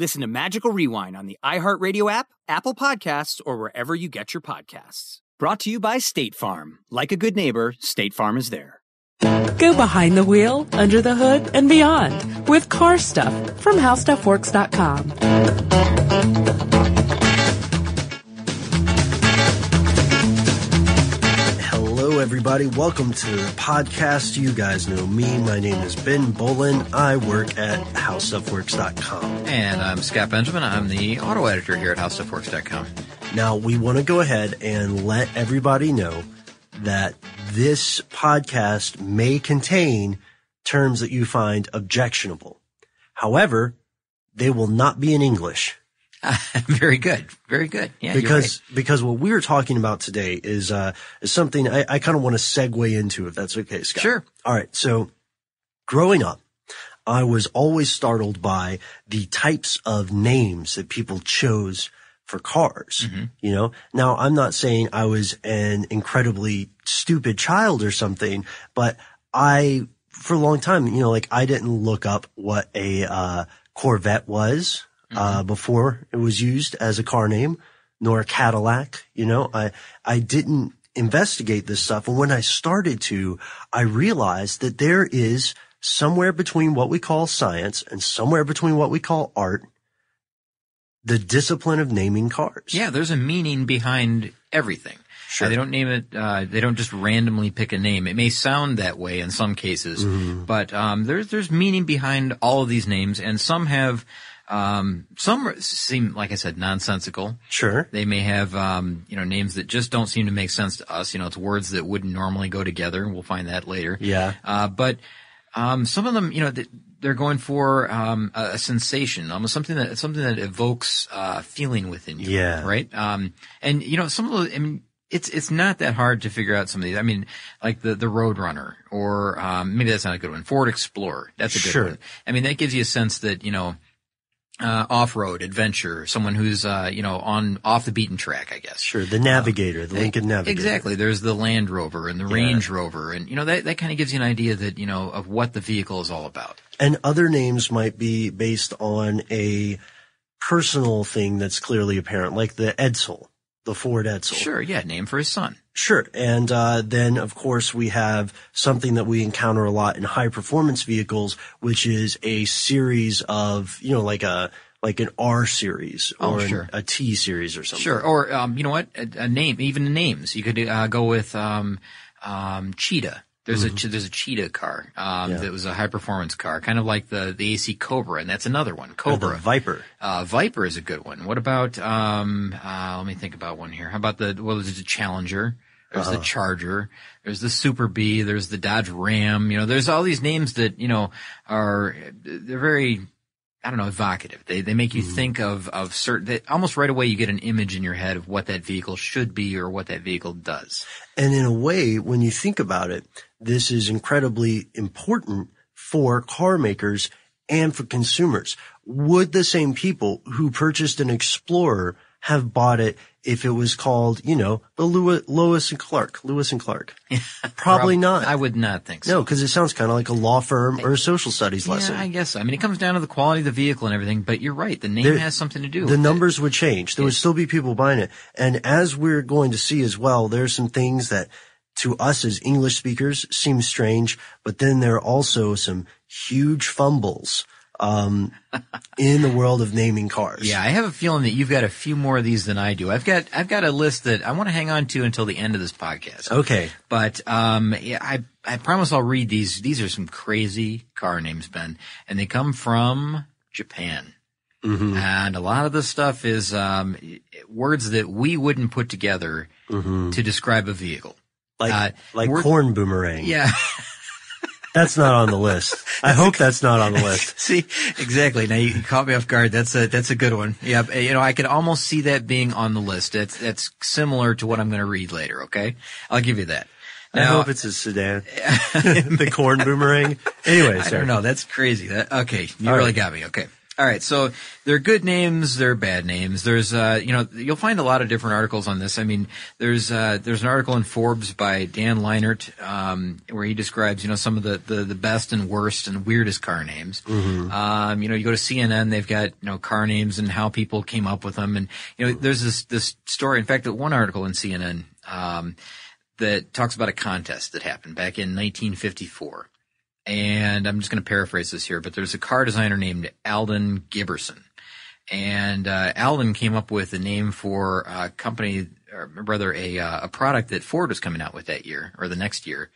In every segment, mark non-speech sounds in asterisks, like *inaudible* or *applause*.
Listen to Magical Rewind on the iHeartRadio app, Apple Podcasts, or wherever you get your podcasts. Brought to you by State Farm. Like a good neighbor, State Farm is there. Go behind the wheel, under the hood, and beyond with car stuff from howstuffworks.com. Hello, everybody. Welcome to the podcast. You guys know me. My name is Ben Bowlin. I work at howstuffworks.com. And I'm Scott Benjamin. I'm the auto editor here at howstuffworks.com. Now, we want to go ahead and let everybody know that this podcast may contain terms that you find objectionable. However, they will not be in English. *laughs* Very good. Very good. Yeah, because because what we're talking about today is uh is something I, I kind of want to segue into if that's okay, Scott. Sure. All right. So growing up, I was always startled by the types of names that people chose for cars. Mm-hmm. You know, now I'm not saying I was an incredibly stupid child or something, but I, for a long time, you know, like I didn't look up what a, uh, Corvette was, uh, before it was used as a car name, nor a Cadillac. You know, I, I didn't investigate this stuff. And when I started to, I realized that there is somewhere between what we call science and somewhere between what we call art the discipline of naming cars. Yeah, there's a meaning behind everything. Sure. Uh, they don't name it. Uh, they don't just randomly pick a name. It may sound that way in some cases, Mm-hmm. but um, there's there's meaning behind all of these names, and some have um, some seem like I said nonsensical. Sure. They may have um, you know names that just don't seem to make sense to us. You know, it's words that wouldn't normally go together. We'll find that later. Yeah. Uh, but um, some of them, you know, th- they're going for um, a, a sensation, almost something that something that evokes uh, feeling within you. Yeah. Right. Um, and you know, some of the, I mean, it's it's not that hard to figure out some of these. I mean, like the the Roadrunner, or um, maybe that's not a good one. Ford Explorer, that's a good Sure. one. I mean, that gives you a sense that you know. Uh, off-road adventure, someone who's, uh, you know, on, off the beaten track, I guess. Sure. The Navigator, the Lincoln Navigator. Exactly. There's the Land Rover and the Range Rover, and you know that that kind of gives you an idea that you know of what the vehicle is all about. And other names might be based on a personal thing that's clearly apparent, like the Edsel, the Ford Edsel. Sure, yeah, name for his son. Sure. And uh, then, of course, we have something that we encounter a lot in high performance vehicles, which is a series of, you know, like a like an R series Oh, or an- a T series or something. Sure, or um, you know what, a, a name, even names. You could uh, go with um, um, Cheetah. There's a there's a Cheetah car um, Mm-hmm. Yeah. that was a high performance car, kind of like the the AC Cobra, and that's another one. The Cobra. Viper. Uh, Viper is a good one. What about, um, uh, let me think about one here. How about the, well, there's the Challenger. There's Uh-huh. the Charger. There's the Super Bee. There's the Dodge Ram. You know, there's all these names that, you know, are, they're very, I don't know, evocative. They, they make you Mm-hmm. think of, of certain, they, almost right away you get an image in your head of what that vehicle should be or what that vehicle does. And in a way, when you think about it, this is incredibly important for car makers and for consumers. Would the same people who purchased an Explorer have bought it if it was called, you know, the Lewis, and Clark, Lewis and Clark? *laughs* Probably not. I would not think so. no, because it sounds kind of like a law firm or a social studies lesson. I guess. so. I mean, it comes down to the quality of the vehicle and everything, but you're right. The name There- has something to do the with numbers would change. There would still be people buying it. And as we're going to see as well, there's some things that to us as English speakers seems strange, but then there are also some huge fumbles um, *laughs* in the world of naming cars. Yeah, I have a feeling that you've got a few more of these than I do. I've got I've got a list that I want to hang on to until the end of this podcast. Okay. But um, yeah, I I promise I'll read these. These are some crazy car names, Ben, and they come from Japan. Mm-hmm. And a lot of this stuff is um, words that we wouldn't put together to describe a vehicle. Like Uh, like corn boomerang. Yeah. *laughs* That's not on the list. *laughs* I hope that's not on the list. *laughs* See, exactly. Now you caught me off guard. That's a that's a good one. Yeah, you know, I could almost see that being on the list. That's that's similar to what I'm going to read later. Okay, I'll give you that. I hope it's a sedan. the corn boomerang. Anyway, I don't know. That's crazy. That okay. You All really right. got me. Okay. All right. So they're good names. They're bad names. There's, uh, you know, you'll find a lot of different articles on this. I mean, there's, uh, there's an article in Forbes by Dan Lienert, um, where he describes, you know, some of the, the, the best and worst and weirdest car names. Um, you know, you go to CNN, they've got, you know, car names and how people came up with them. And, you know, there's this, this story. In fact, one article in CNN, um, that talks about a contest that happened back in 1954 and I'm just going to paraphrase this here, but there's a car designer named Alden Giberson. And uh, Alden came up with a name for a company, or rather a, uh, a product that Ford was coming out with that year, or the next year,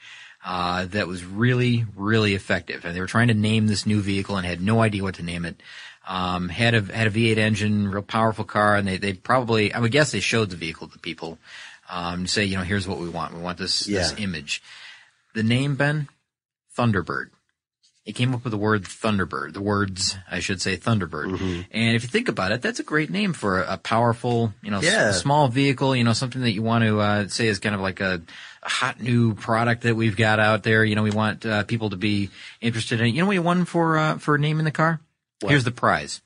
uh, that was really, really effective. And they were trying to name this new vehicle and had no idea what to name it. Um, had a had a V8 engine, real powerful car, and they they probably I would guess they showed the vehicle to people um, to say, you know, here's what we want. We want this this image. The name Ben Thunderbird. He came up with the word Thunderbird, the words, I should say, Thunderbird. Mm-hmm. And if you think about it, that's a great name for a, a powerful, you know, s- small vehicle, you know, something that you want to uh, say is kind of like a, a hot new product that we've got out there. You know, we want uh, people to be interested in it. You know what he won for, uh, for naming the car? Here's the prize.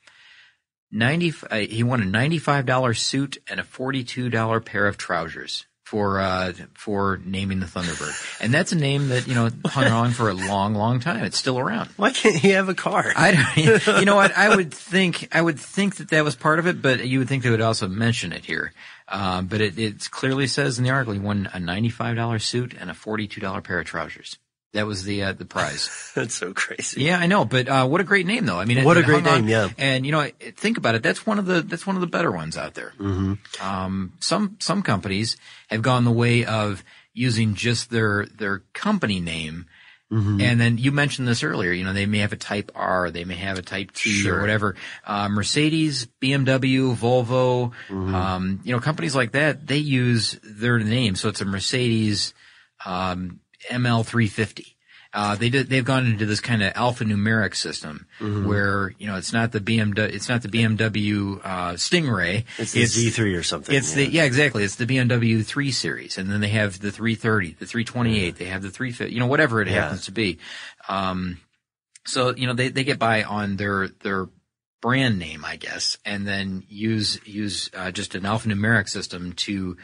90, uh, he won a $95 suit and a $42 pair of trousers for, uh, for naming the Thunderbird. And that's a name that, you know, hung on for a long, long time. It's still around. Why can't he have a car? I don't, you know what? I would think, I would think that that was part of it, but you would think they would also mention it here. Um, but it, it clearly says in the article he won a $95 suit and a $42 pair of trousers. That was the, uh, the prize. *laughs* That's so crazy. Yeah, I know, but uh, what a great name, though. I mean, it- What a it great hung on- name, yeah. And you know, think about it. That's one of the that's one of the better ones out there. Mm-hmm. Um, some some companies have gone the way of using just their their company name. Mm-hmm. And then you mentioned this earlier, you know, they may have a type R, they may have a type T Sure. or whatever. Uh, Mercedes, BMW, Volvo, Mm-hmm. um, you know, companies like that, they use their name. So it's a Mercedes, um, ML350. Uh, they did, they've gone into this kind of alphanumeric system Mm-hmm. where, you know, it's not the BMW, it's not the BMW, uh, Stingray. It's the Z3 or something. It's the, yeah, exactly. It's the BMW 3 Series. And then they have the 330, the 328, they have the 350, you know, whatever it Yeah. happens to be. Um, so, you know, they, they get by on their, their brand name, I guess, and then use, use, uh, just an alphanumeric system to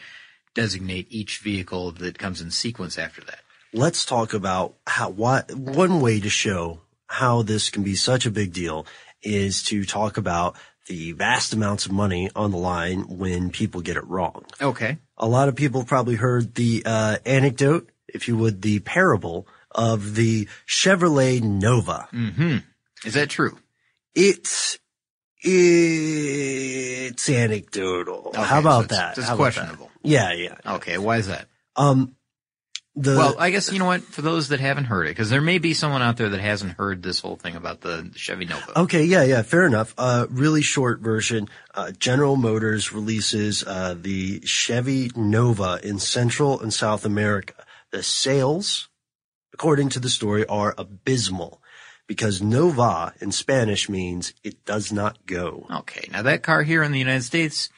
designate each vehicle that comes in sequence after that. Let's talk about how what one way to show how this can be such a big deal is to talk about the vast amounts of money on the line when people get it wrong. Okay. A lot of people probably heard the uh, anecdote, if you would, the parable of the Chevrolet Nova. Mm-hmm. Is that true? It's it's anecdotal. Okay, How about so it's- that? it's How about that? questionable. Yeah, yeah. Okay. Why is that? Um, the Well, I guess you know what. For those that haven't heard it, because there may be someone out there that hasn't heard this whole thing about the Chevy Nova. Okay, yeah, yeah, fair enough. Uh, really short version. Uh, General Motors releases uh, the Chevy Nova in Central and South America. The sales, according to the story, are abysmal because Nova in Spanish means it does not go. Okay. Now that car here in the United States,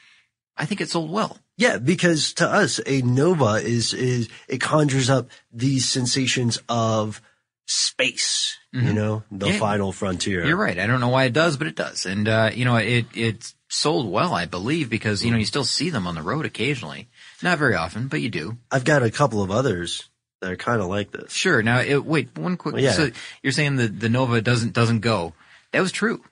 I think it sold well. Yeah, because to us, a Nova is, is, it conjures up these sensations of space, you know, the Mm-hmm. Yeah. final frontier. You're right. I don't know why it does, but it does. And, uh, you know, it, it's sold well, I believe, because you know you still see them on the road occasionally. Not very often, but you do. I've got a couple of others that are kind of like this. Sure. Now, it, wait, one quick. Well, yeah. So you're saying that the Nova doesn't doesn't go. That was true,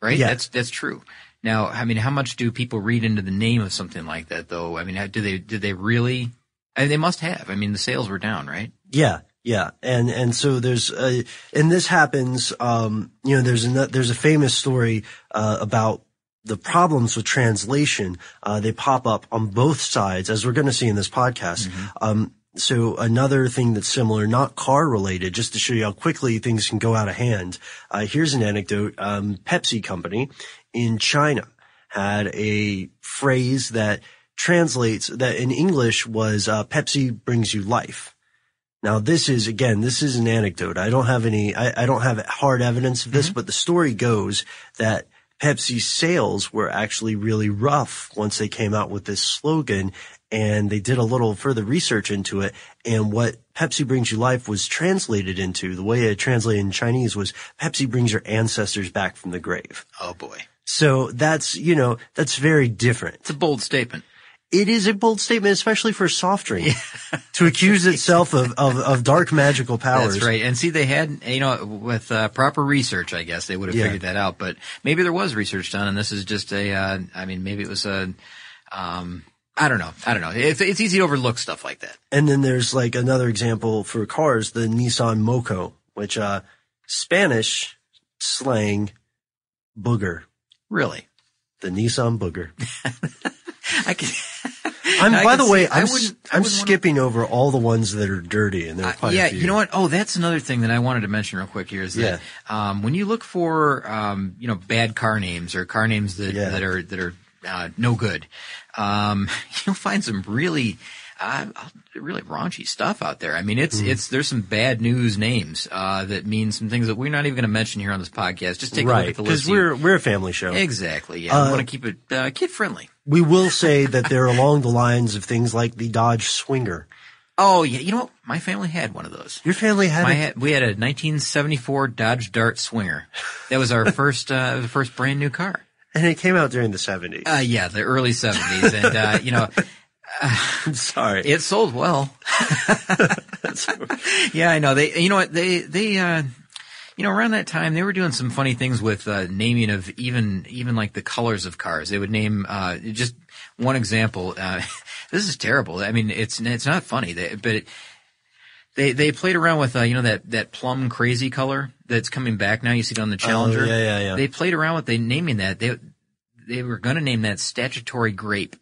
right? Yeah. That's that's true. Now, I mean, how much do people read into the name of something like that, though? I mean, how, do they did they really? I mean, they must have. I mean, the sales were down, right? Yeah, yeah, and and so there's uh, and this happens. Um, you know, there's a there's a famous story uh, about the problems with translation. Uh, they pop up on both sides, as we're going to see in this podcast. Um, so another thing that's similar, not car related, just to show you how quickly things can go out of hand. Uh, here's an anecdote. Um, Pepsi company in China had a phrase that translates that in English was, uh, Pepsi brings you life. Now this is again, this is an anecdote. I don't have any, I, I don't have hard evidence of this, but the story goes that Pepsi's sales were actually really rough once they came out with this slogan and they did a little further research into it. And what Pepsi brings you life was translated into the way it translated in Chinese was Pepsi brings your ancestors back from the grave. Oh boy, So that's, you know, that's very different. it's a bold statement. It is a bold statement, especially for soft drink *laughs* to accuse itself of, of, of dark magical powers. That's right. And see, they had, you know, with uh, proper research, I guess they would have Yeah. figured that out. But maybe there was research done, and this is just a. Uh, I mean, maybe it was a. Um, I don't know. I don't know. It's, it's easy to overlook stuff like that. And then there's like another example for cars, the Nissan Moco, which, uh, Spanish slang booger, Really, the Nissan booger. *laughs* I can. I'm, I by the way, see- I'm, I I'm wouldn't wanna- skipping over all the ones that are dirty and there Uh, quite yeah, a few. you know what? Oh, that's another thing that I wanted to mention real quick here is that um, when you look for um, you know bad car names or car names that Yeah. that are that are uh, no good, um, *laughs* you'll find some really uh, really raunchy stuff out there. I mean, it's Hmm. it's there's some bad news names uh, that mean some things that we're not even going to mention here on this podcast. Just take a look at the list Because we're, we're a family show. exactly yeah. Uh, we want to keep it uh, kid friendly. We will *laughs* say that they're along the lines of things like the Dodge Swinger. Oh yeah, you know what? My family had one of those. Your family had My a- we had a 1974 Dodge Dart Swinger. That was our *laughs* first, uh, the first brand new car. And it came out during the 70s. Uh, yeah, the early 70s, and uh, you know, *laughs* I'm sorry. it sold well. *laughs* yeah, I know. They, you know what? They, they, uh, you know, around that time they were doing some funny things with uh, naming of even, even like the colors of cars. They would name uh, just one example. Uh, *laughs* this is terrible. I mean, it's it's not funny, they, but. It, they they played around with uh, you know that that plum crazy color that's coming back now. You see it on the Challenger. Oh, yeah, yeah, yeah. They played around with they naming that they they were going to name that statutory grape.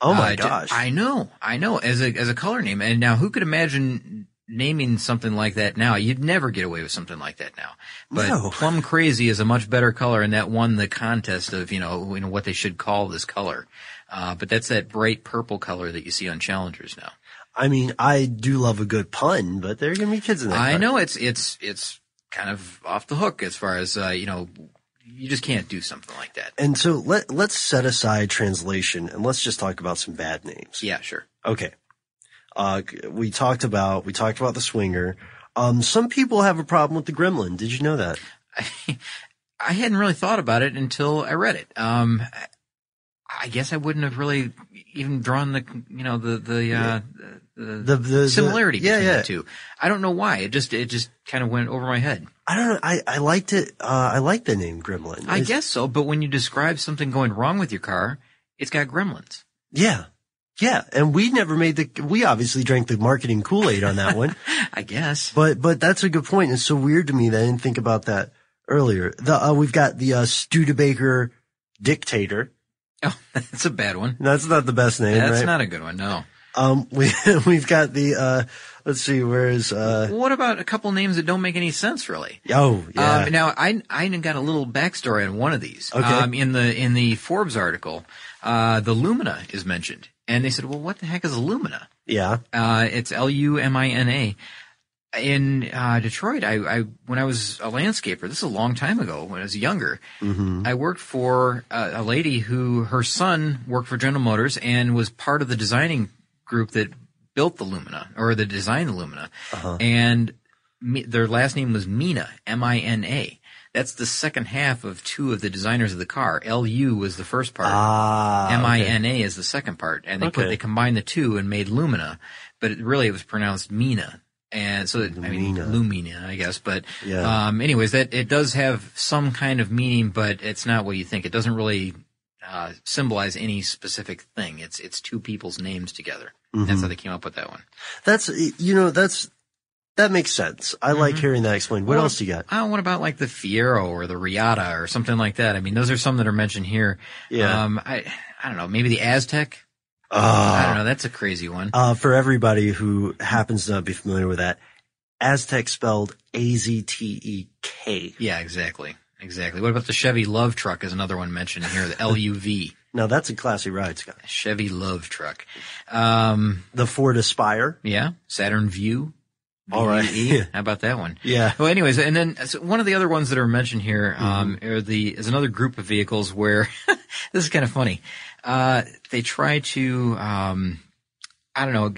oh my Uh, gosh. I know, I know, as a as a color name. And now, who could imagine naming something like that now? You'd never get away with something like that now. But No. plum crazy is a much better color, and that won the contest of you know you know what they should call this color. Uh, but that's that bright purple color that you see on Challengers now. I mean, I do love a good pun, but there are going to be kids in that. I know it's it's it's kind of off the hook as far as uh, you know. You just can't do something like that. And so let, let's set aside translation and let's just talk about some bad names. Yeah, sure. Okay. Uh, we talked about, we talked about the swinger. Um, some people have a problem with the gremlin. Did you know that? *laughs* I hadn't really thought about it until I read it. Um, I- I guess I wouldn't have really even drawn the, you know, the, the, uh, the, The, the, the similarity yeah, between yeah. the two. I don't know why. It just, it just kind of went over my head. I don't know. I, I liked it. Uh, I like the name gremlin. I It's- guess so, but when you describe something going wrong with your car, it's got gremlins. Yeah. Yeah. And we never made the, we obviously drank the marketing Kool-Aid on that one. *laughs* I guess. But but that's a good point. It's so weird to me that I didn't think about that earlier. The uh, we've got the uh, Studebaker dictator. Oh, *laughs* that's a bad one. That's not the best name, That's right? not a good one. No. Um, *laughs* we we've got the uh, let's see, where's uh, What about a couple names that don't make any sense, really? oh yeah, Um, now I I got a little backstory on one of these. Okay. Um, in the in the Forbes article, uh, the Lumina is mentioned, and they said, "Well, what the heck is Lumina?" yeah, Uh, it's L U M I N A. In uh, Detroit, I, I when I was a landscaper, this is a long time ago. When I was younger, I worked for a, a lady who her son worked for General Motors and was part of the designing group that built the Lumina or the designed the Lumina. And me, their last name was Mina, M I N A. That's the second half of two of the designers of the car. LU was the first part. Ah, okay. M-I-N-A is the second part. And they put, they combined the two and made Lumina, but it really it was pronounced Mina. And so, I mean, Lumina. Lumina, I guess, but, Yeah. um, anyways, that, it does have some kind of meaning, but it's not what you think. It doesn't really, uh, symbolize any specific thing. It's, it's two people's names together. Mm-hmm. That's how they came up with that one. That's you know that's that makes sense. I like hearing that explained. What Well, else do you got? Oh, what about like the Fiero or the Reatta or something like that? I mean, those are some that are mentioned here. Yeah. Um, I, I don't know, maybe the Aztek? I Ah, don't know. That's a crazy one. uh, for everybody who happens to not be familiar with that, Aztek spelled A Z T E K. Yeah, exactly. Exactly. What about the Chevy Love Truck is another one mentioned here, the LUV. *laughs* Now that's a classy ride, Scott. Chevy Love Truck. Um, The Ford Aspire. yeah, Saturn Vue. All right. *laughs* How about that one? Yeah. Well, anyways, and then so one of the other ones that are mentioned here um, Mm-hmm. are the is another group of vehicles where *laughs* this is kind of funny. Uh, they try to um, I don't know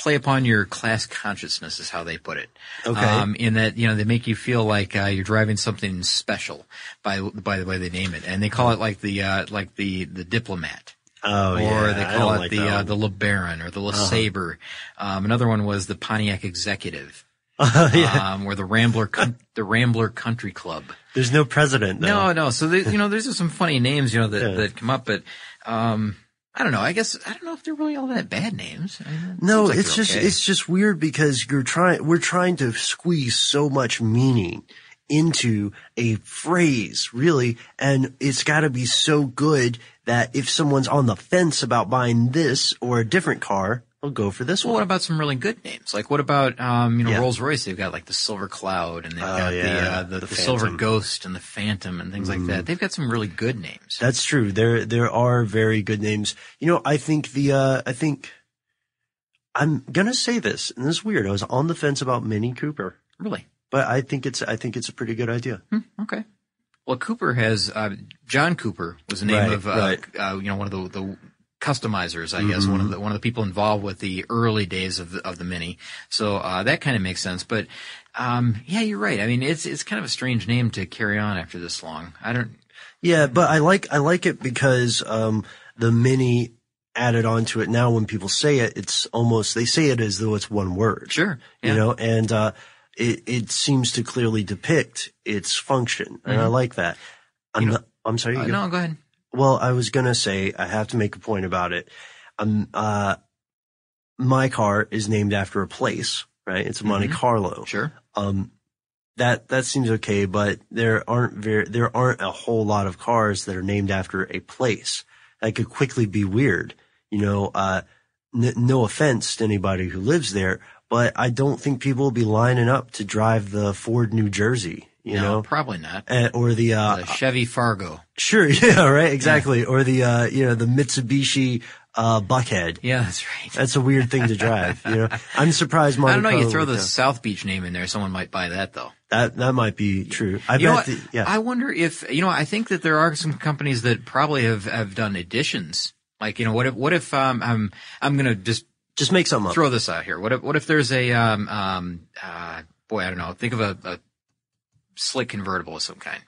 play upon your class consciousness is how they put it. Okay. Um, in that you know they make you feel like uh, you're driving something special by by the way they name it, and they call it like the uh, like the the diplomat Oh or yeah. they call it like the uh, the LeBaron or the LeSabre. Um, another one was the Pontiac Executive, *laughs* yeah. um, or the Rambler *laughs* the Rambler Country Club. There's no president. Though. No, no. So they, you know, there's just some funny names, you know, that Yeah. that come up, but um, I don't know. I guess I don't know if they're really all that bad names. I mean, No, like it's just okay. it's just weird because you're trying we're trying to squeeze so much meaning into a phrase, really, and it's got to be so good that if someone's on the fence about buying this or a different car, they'll go for this Well, what about some really good names? Like what about um, you know Yeah. Rolls Royce? They've got like the Silver Cloud and they've Oh, got the uh, the, the the, Silver Ghost and the Phantom and things like that. They've got some really good names. That's true. There there are very good names. You know, I think the uh I think I'm gonna say this, and this is weird. I was on the fence about Mini Cooper, really. but I think it's I think it's a pretty good idea. Okay. Well, Cooper has uh, John Cooper was the name Right, of uh, right. Uh, you know one of the the customizers, I guess one of the one of the people involved with the early days of the, of the Mini. So uh, that kind of makes sense. But um, yeah, you're right. I mean, it's it's kind of a strange name to carry on after this long. I don't. Yeah, but I like I like it because um the mini added onto it. Now when people say it, it's almost they say it as though it's one word. Sure. You know, and uh it it seems to clearly depict its function. And I like that. I'm not I'm sorry. you Mm-hmm. Uh, go. no, go ahead. Well, I was gonna say I have to make a point about it. Um, uh, my car is named after a place, right? It's Monte Mhm. Carlo. Sure. Um, that that seems okay, but there aren't very there aren't a whole lot of cars that are named after a place. That could quickly be weird. You know, uh, n- no offense to anybody who lives there, but I don't think people will be lining up to drive the Ford New Jersey. You no, know, probably not. uh, or the uh, the Chevy Fargo. Sure, *laughs* yeah, right, exactly. Or the uh, you know, the Mitsubishi uh Buckhead. Yeah, that's right. That's a weird thing to drive. You know, *laughs* I'm surprised. I don't know. You throw the. South Beach name in there, someone might buy that though. that that might be true. I You bet. The, yeah, I wonder if you know. I think that there are some companies that probably have have done additions. Like you know, what if what if um, I'm I'm gonna just just make something up. throw this out here. What if what if there's a um um uh boy I don't know. Think of a, a slick convertible of some kind.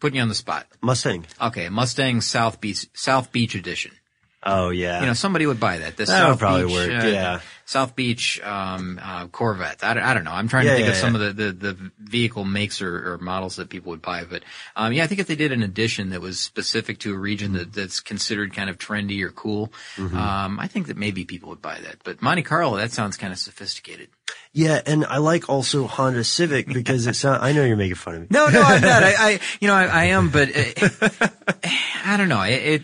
Putting you on the spot. Mustang. Okay, Mustang South Beach South Beach Edition. Oh yeah. You know, somebody would buy that. The That would probably Beach, work, uh, yeah. South Beach um, uh, Corvette. I, don't- I don't know. I'm trying Yeah, to think yeah, of some yeah. of the, the, the vehicle makes or, or models that people would buy. But um, yeah, I think if they did an edition that was specific to a region that, that's considered kind of trendy or cool, Mm-hmm. um, I think that maybe people would buy that. But Monte Carlo, that sounds kind of sophisticated. yeah, and I like also Honda Civic because it sounds. I know you're making fun of me. No, no, I'm not. *laughs* I, I you know, I, I am, but uh, *laughs* I don't know. It, it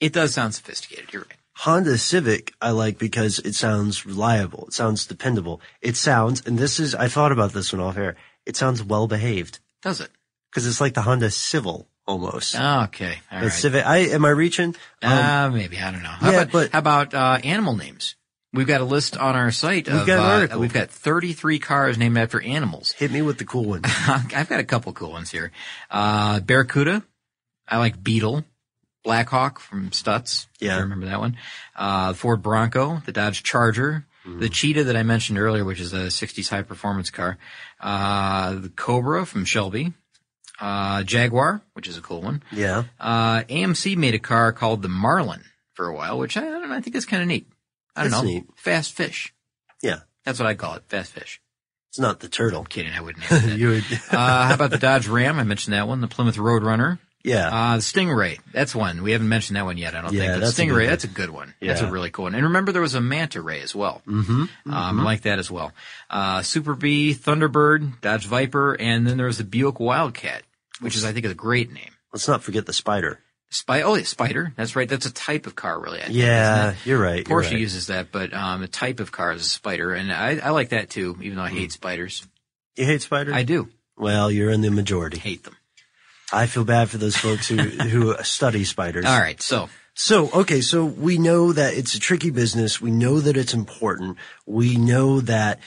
it does sound sophisticated. You're right. Honda Civic I like because it sounds reliable. It sounds dependable. It sounds, and this is I thought about this one off air. It sounds well behaved Does it? because it's like the Honda Civil almost. Okay. All the right. Civic. I am I reaching? Um, Uh, maybe I don't know. How yeah, about, but- how about uh, animal names? We've got a list on our site. We've of, got an uh, we've got 33 cars named after animals. hit me with the cool ones. *laughs* I've got a couple cool ones here. Uh, Barracuda. I like Beetle. Blackhawk from Stutz. Yeah. you remember that one. Uh, Ford Bronco, the Dodge Charger, The Cheetah that I mentioned earlier, which is a 60s high performance car. Uh, the Cobra from Shelby. Uh, Jaguar, which is a cool one. Yeah. Uh, AMC made a car called the Marlin for a while, which I, I don't know, I think is kind of neat. I don't That's know. neat. Fast fish. Yeah. That's what I call it. Fast fish. It's not the turtle. I'm kidding. I wouldn't *laughs* you would, uh, how about the Dodge Ram? I mentioned that one. The Plymouth Roadrunner. Yeah. Uh, the Stingray. That's one. We haven't mentioned that one yet, I don't Yeah, think. But that's a Stingray, one. that's a good one. Yeah. That's a really cool one. And remember there was a Manta Ray as well. mm-hmm. Um, I like that as well. Uh, Super Bee, Thunderbird, Dodge Viper, and then there was the Buick Wildcat, which is, I think, is a great name. Let's not forget the spider. Spy, oh, yeah, Spider. That's right. That's a type of car, really. I think, Yeah, you're right. you're Porsche right. uses that, but um, a type of car is a Spider, and I, I like that too, even though I hate spiders. You hate spiders? I do Well, you're in the majority. hate them. I feel bad for those folks who who study spiders. All right, so So, okay, so we know that it's a tricky business. We know that it's important. We know that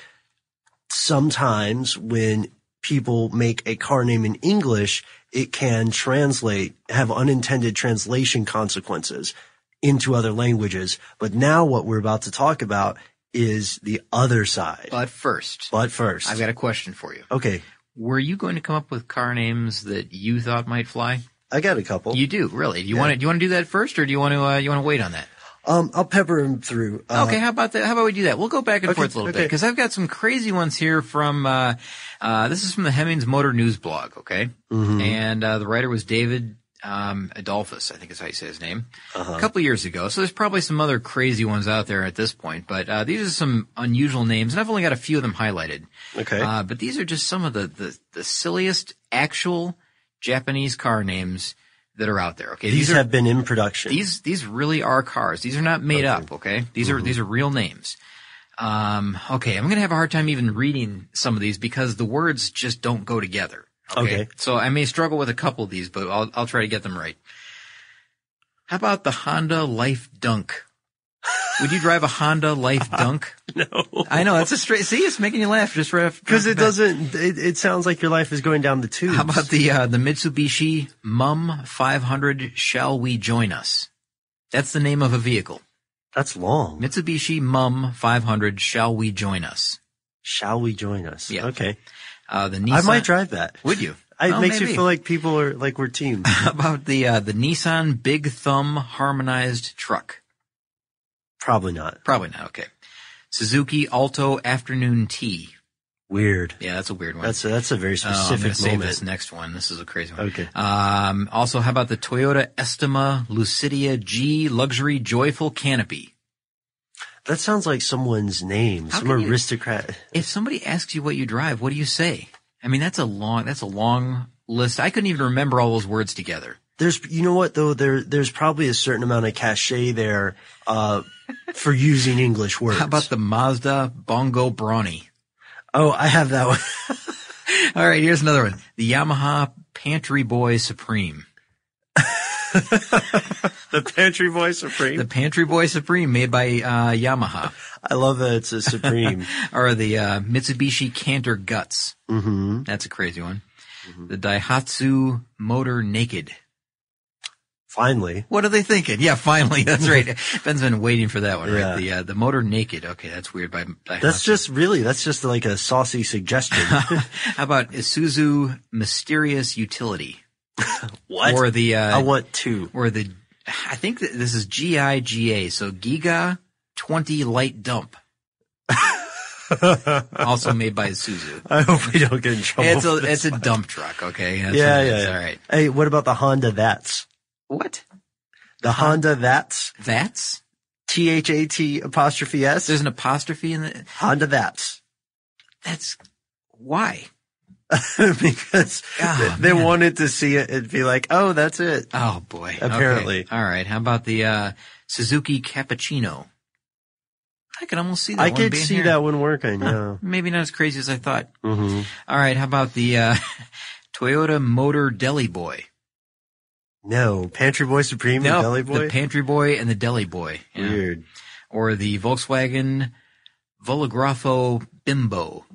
sometimes when people make a car name in English, it can translate, have unintended translation consequences into other languages. But now what we're about to talk about is the other side. but first, But first, I've got a question for you. okay, Were you going to come up with car names that you thought might fly? I got a couple. You do, really. Do you Yeah. want to? Do you want to do that first, or do you want to? Uh, you want to wait on that? um, I'll pepper them through. Uh, okay, how about that? How about we do that? We'll go back and Okay, forth a little bit because I've got some crazy ones here from. Uh, uh, this is from the Hemmings Motor News blog. Okay, Mm-hmm. and uh, the writer was David um, Adolphus, I think is how you say his name. Uh-huh. A couple years ago, so there's probably some other crazy ones out there at this point, but uh, these are some unusual names, and I've only got a few of them highlighted. Okay. Uh, but these are just some of the, the, the silliest actual Japanese car names that are out there. Okay. These are, have been in production. these, these really are cars. These are not made up. Okay. These Mm-hmm. are, these are real names. Um, okay. I'm going to have a hard time even reading some of these because the words just don't go together. Okay. So I may struggle with a couple of these, but I'll, I'll try to get them right. How about the Honda Life Dunk? Would you drive a Honda Life *laughs* Dunk? no. I know that's a straight. See, it's making you laugh just right Because it bat. doesn't. It, it sounds like your life is going down the tubes. How about the uh, the Mitsubishi Mum 500? Shall we join us? That's the name of a vehicle. That's long. Mitsubishi Mum 500. Shall we join us? Shall we join us? Yeah. Okay. Uh, the Nissan. I might drive that. Would you? It Oh, makes maybe. you feel like people are like we're team. *laughs* About the uh, the Nissan Big Thumb harmonized truck? Probably not. Probably not. Okay. Suzuki Alto Afternoon Tea. Weird. Yeah, that's a weird one. That's a, that's a very Oh, specific save moment. this next one. This is a crazy one. Okay. Um, also, how about the Toyota Estima Lucida G Luxury Joyful Canopy? That sounds like someone's name. How Some you- aristocrat. If somebody asks you what you drive, what do you say? I mean, that's a long, that's a long list. I couldn't even remember all those words together. There's, you know what though? There, there's probably a certain amount of cachet there, uh, for using English words. How about the Mazda Bongo Brawny? Oh, I have that one. *laughs* All right, here's another one. The Yamaha Pantry Boy Supreme. *laughs* the Pantry Boy Supreme. The Pantry Boy Supreme made by uh, Yamaha. I love that it's a Supreme. *laughs* Or the uh, Mitsubishi Canter Guts. mm-hmm. That's a crazy one. The Daihatsu Motor Naked. Finally. What are they thinking? Yeah, finally. *laughs* That's right. *laughs* Ben's been waiting for that one, Yeah. right? The uh, the Motor Naked. Okay, that's weird. By Daihatsu. That's just really, that's just like a saucy suggestion. How about Isuzu Mysterious Utility? what? Or the uh, I want two. or the I think that this is GIGA. So Giga 20 Light Dump. *laughs* also made by Isuzu. I hope we don't get in trouble. It's a for this. it's a dump truck. Okay. That's yeah, yeah, yeah. All right. Hey, what about the Honda That's? What? The uh-huh. Honda That's? That's T H A T apostrophe S? there's an apostrophe in the. Honda That's. That's why. *laughs* because Ah, they man. wanted to see it and be like, oh, that's it. Oh boy. Okay. Apparently. All right. How about the uh, Suzuki Cappuccino? I could almost see that. I one see here. that one working, yeah. Maybe not as crazy as I thought. hmm All right. How about the uh, *laughs* Toyota Motor Deli Boy? No, Pantry Boy Supreme, No, the Deli Boy? the Pantry Boy and the Deli Boy. Yeah. Weird. Or the Volkswagen Volugrafo Bimbo.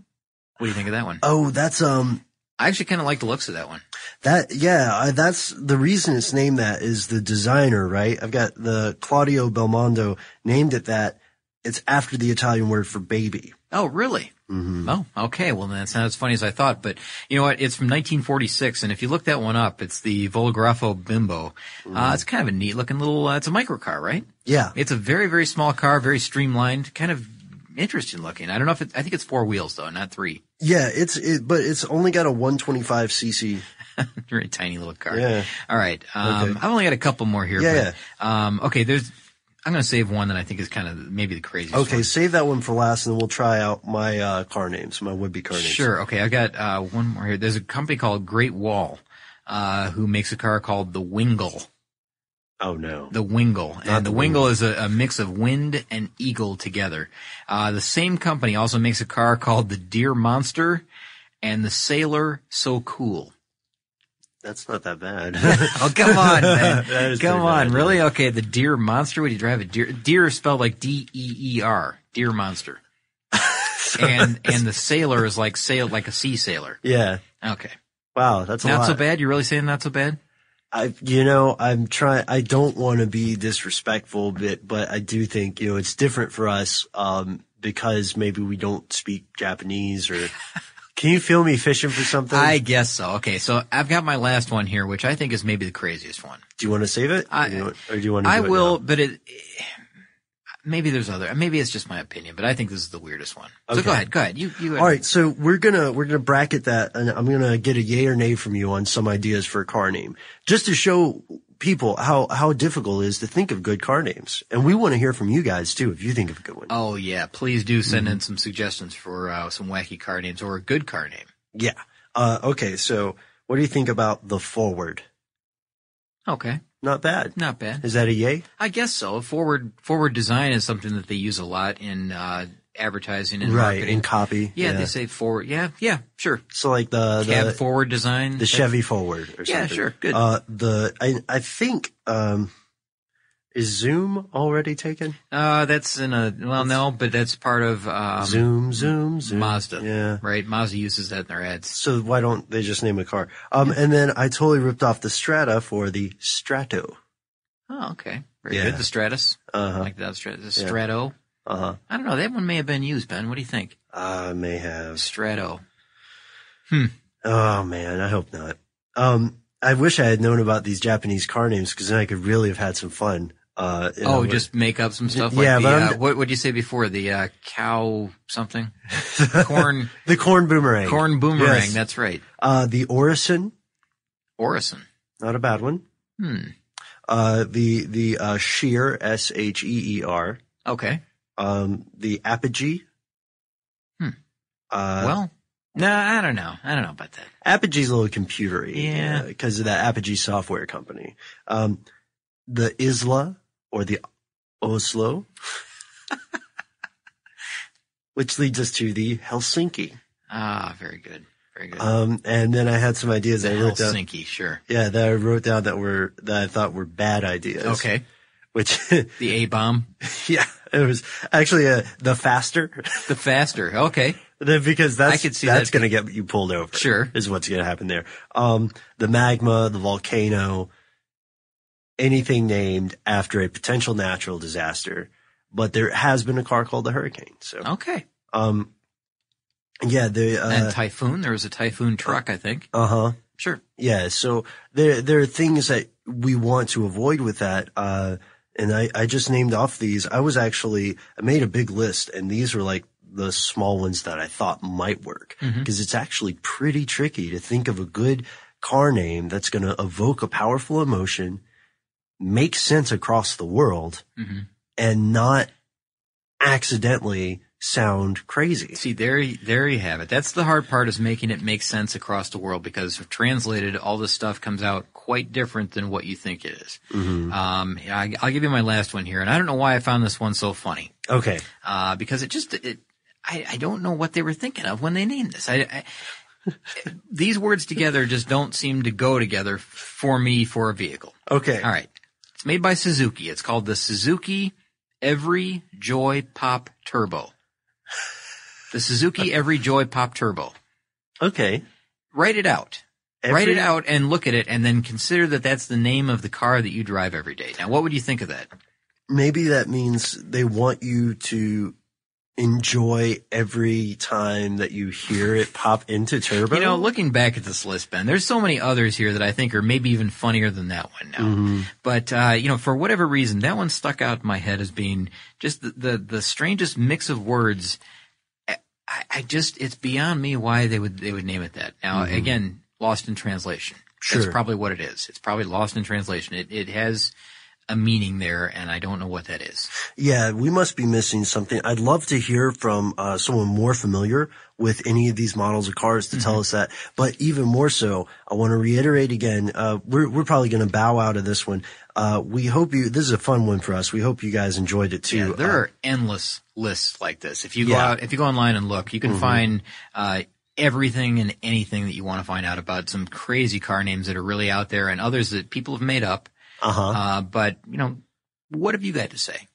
What do you think of that one? Oh, that's, um, I actually kind of like the looks of that one. that, yeah, I, that's the reason it's named that is the designer, right? I've got the Claudio Belmondo named it that It's after the Italian word for baby. Oh, really? Mm-hmm. Oh, okay. Well, that's not as funny as I thought. But you know what? It's from 1946, and if you look that one up, it's the Volugrafo Bimbo. Uh, it's kind of a neat looking little. Uh, it's a microcar, right? Yeah. It's a very, very small car, very streamlined, kind of interesting looking. I don't know if it, I think it's four wheels though, not three. Yeah, it's it, but it's only got a 125 cc. *laughs* very tiny little car. Yeah. All right. Um, Okay. I've only got a couple more here. Yeah, but, Um, okay. There's. I'm going to save one that I think is kind of maybe the craziest. Okay, one. save that one for last, and then we'll try out my uh, car names, my would-be car names. Sure. Okay. I got uh, one more here. There's a company called Great Wall, uh, who makes a car called the Wingle. Oh no. The Wingle. Not And the the Wingle is a, a mix of wind and eagle together. Uh, the same company also makes a car called the Deer Monster and the Sailor So Cool. That's not that bad. *laughs* Oh, come on, *laughs* man. Come on. bad, Really? Okay. The Deer Monster. Would you drive a deer? Deer is spelled like D-E-E-R. Deer Monster. *laughs* and, and the sailor is like sail, like a sea sailor. yeah. Okay. Wow, that's a Not lot. so bad. You're really saying not so bad? I, you know, I'm trying. I don't want to be disrespectful, but but I do think you know it's different for us um, because maybe we don't speak Japanese or. *laughs* Can you feel me fishing for something? I guess so. Okay, so I've got my last one here, which I think is maybe the craziest one. do you want to save it? I- or, do you want, or do you want to? I do it will, but it maybe there's other. Maybe it's just my opinion, but I think this is the weirdest one. So go ahead, go ahead. You you. All right, so we're gonna we're gonna bracket that, and I'm gonna get a yay or nay from you on some ideas for a car name, just to show people how how difficult it is to think of good car names, and we want to hear from you guys too if you think of a good one. Oh yeah, please do send Mm-hmm. in some suggestions for uh, some wacky car names or a good car name. Yeah. Uh, okay, so what do you think about the forward? Okay, Not bad. not bad. Is that a yay? I guess so. Forward forward design is something that they use a lot in uh, advertising and right marketing. in copy. yeah, they say forward. Yeah, yeah, sure. so like the Cab the, forward design. the Chevy forward or Yeah, sure, good. Uh, the I I think um, is Zoom already taken? Uh, that's in a well, no, but that's part of um, Zoom, Zoom, Zoom. Mazda. Yeah. right. Mazda uses that in their ads. So why don't they just name a car? Um, and then I totally ripped off the Strata for the Strato. Oh, okay, very Yeah. good. The Stratus, Uh-huh. like that. The Strato. Uh huh. I don't know. That one may have been used, Ben. What do you think? I may have. Strato. Hmm. Oh man, I hope not. Um, I wish I had known about these Japanese car names because then I could really have had some fun. Uh, Oh, know, just make up some stuff. Yeah, like but the, I'm- uh, what would you say before the uh, cow something? *laughs* corn the corn boomerang. corn boomerang. Yes. That's right. Uh, the Orison, Orison. not a bad one. Hmm. Uh, the the uh, Sheer, S H E E R. Okay. Um, the Apogee. Hmm. Uh, well, no, I don't know. I don't know about that. Apogee's a little computery. Yeah. Because of that Apogee software company. Um, the Isla or the Oslo. which leads us to the Helsinki. Ah, very good. Very good. Um, and then I had some ideas the I wrote down. Helsinki, sure. Yeah, that I wrote down that were, that I thought were bad ideas. Okay. Which, The A bomb. *laughs* yeah, it was actually uh, the faster. The faster. Okay. Because that's I could see that's that going to get you pulled over. Sure. is what's going to happen there. Um, the magma, the volcano, anything named after a potential natural disaster. But there has been a car called the Hurricane. So, Okay. um, yeah, the and uh typhoon. There was a typhoon truck, I think. Uh huh. Sure. Yeah. So there there are things that we want to avoid with that. Uh, and I I just named off these. I was actually I made a big list, and these were like the small ones that I thought might work because it's actually pretty tricky to think of a good car name that's going to evoke a powerful emotion, make sense across the world, Mhm. and not accidentally sound crazy. See, there, there you have it. That's the hard part is making it make sense across the world because if translated, all this stuff comes out quite different than what you think it is. Mm-hmm. Um, I, I'll give you my last one here, and I don't know why I found this one so funny. Okay. Uh, because it just, it, I, I don't know what they were thinking of when they named this. I, I *laughs* these words together just don't seem to go together for me for a vehicle. Okay. All right. Made by Suzuki. It's called the Suzuki Every Joy Pop Turbo. The Suzuki *laughs* Every Joy Pop Turbo. Okay. Write it out. Write it out and look at it and then consider that that's the name of the car that you drive every day. Now, what would you think of that? maybe that means they want you to enjoy every time that you hear it pop into turbo. You know, looking back at this list, Ben, there's so many others here that I think are maybe even funnier than that one now. Mm-hmm. But uh, you know, for whatever reason, that one stuck out in my head as being just the the, the strangest mix of words. I, I just it's beyond me why they would they would name it that. Now, again, lost in translation. Mm-hmm. Sure. That's probably what it is. It's probably lost in translation. It it has a meaning there, and I don't know what that is. Yeah, we must be missing something. I'd love to hear from uh, someone more familiar with any of these models of cars to tell us that. But even more so, I want to reiterate again, uh, we're, we're probably going to bow out of this one. Uh, we hope you, this is a fun one for us. We hope you guys enjoyed it too. Yeah, there Uh, are endless lists like this. If you go Yeah. out, if you go online and look, you can find uh, everything and anything that you want to find out about some crazy car names that are really out there, and others that people have made up. Uh-huh. Uh, but you know, what have you got to say?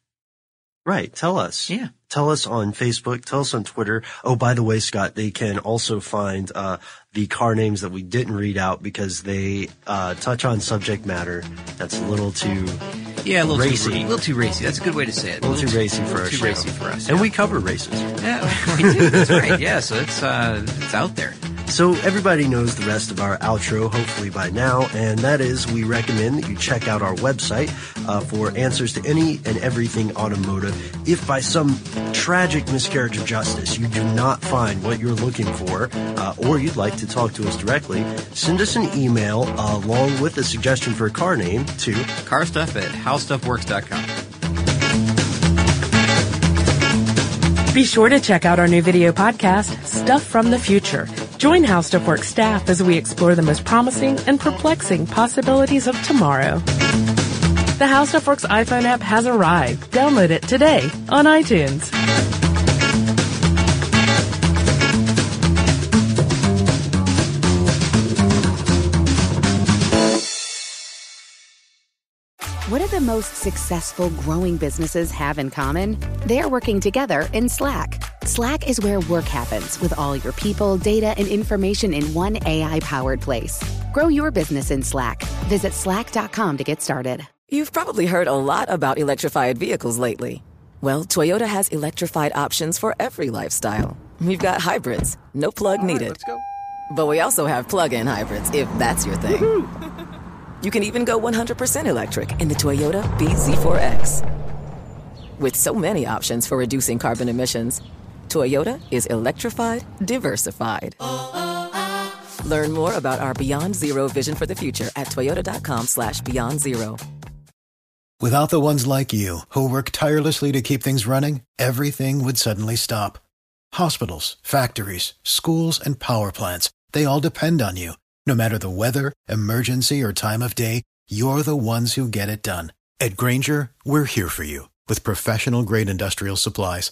Right. Tell us. Yeah. Tell us on Facebook. Tell us on Twitter. Oh, by the way, Scott, they can also find uh, the car names that we didn't read out because they uh, touch on subject matter that's a little too Yeah, a little Racy. too, a little too racy. That's a good way to say it. a little too racy for little our too show. racy for us. And we cover races. yeah, *laughs* we do. That's right. Yeah, so it's uh, it's out there. So everybody knows the rest of our outro, hopefully by now, and that is we recommend that you check out our website uh, for answers to any and everything automotive. If by some tragic miscarriage of justice you do not find what you're looking for, uh, or you'd like to talk to us directly, send us an email uh, along with a suggestion for a car name to Car stuff at howstuffworks.com. Be sure to check out our new video podcast, Stuff from the Future. Join How Stuff Works staff as we explore the most promising and perplexing possibilities of tomorrow. The How Stuff Works iPhone app has arrived. Download it today on iTunes. What do the most successful growing businesses have in common? They're working together in Slack. Slack is where work happens with all your people, data, and information in one AI powered place. Grow your business in Slack. Visit slack.com to get started. You've probably heard a lot about electrified vehicles lately. Well, Toyota has electrified options for every lifestyle. We've got hybrids, no plug needed. But we also have plug in hybrids, if that's your thing. You can even go 100% electric in the Toyota BZ4X. With so many options for reducing carbon emissions, Toyota is electrified, diversified. Learn more about our Beyond Zero vision for the future at toyota.com slash beyond zero. Without the ones like you, who work tirelessly to keep things running, everything would suddenly stop. Hospitals, factories, schools, and power plants, they all depend on you. No matter the weather, emergency, or time of day, you're the ones who get it done. At Grainger, we're here for you with professional grade industrial supplies.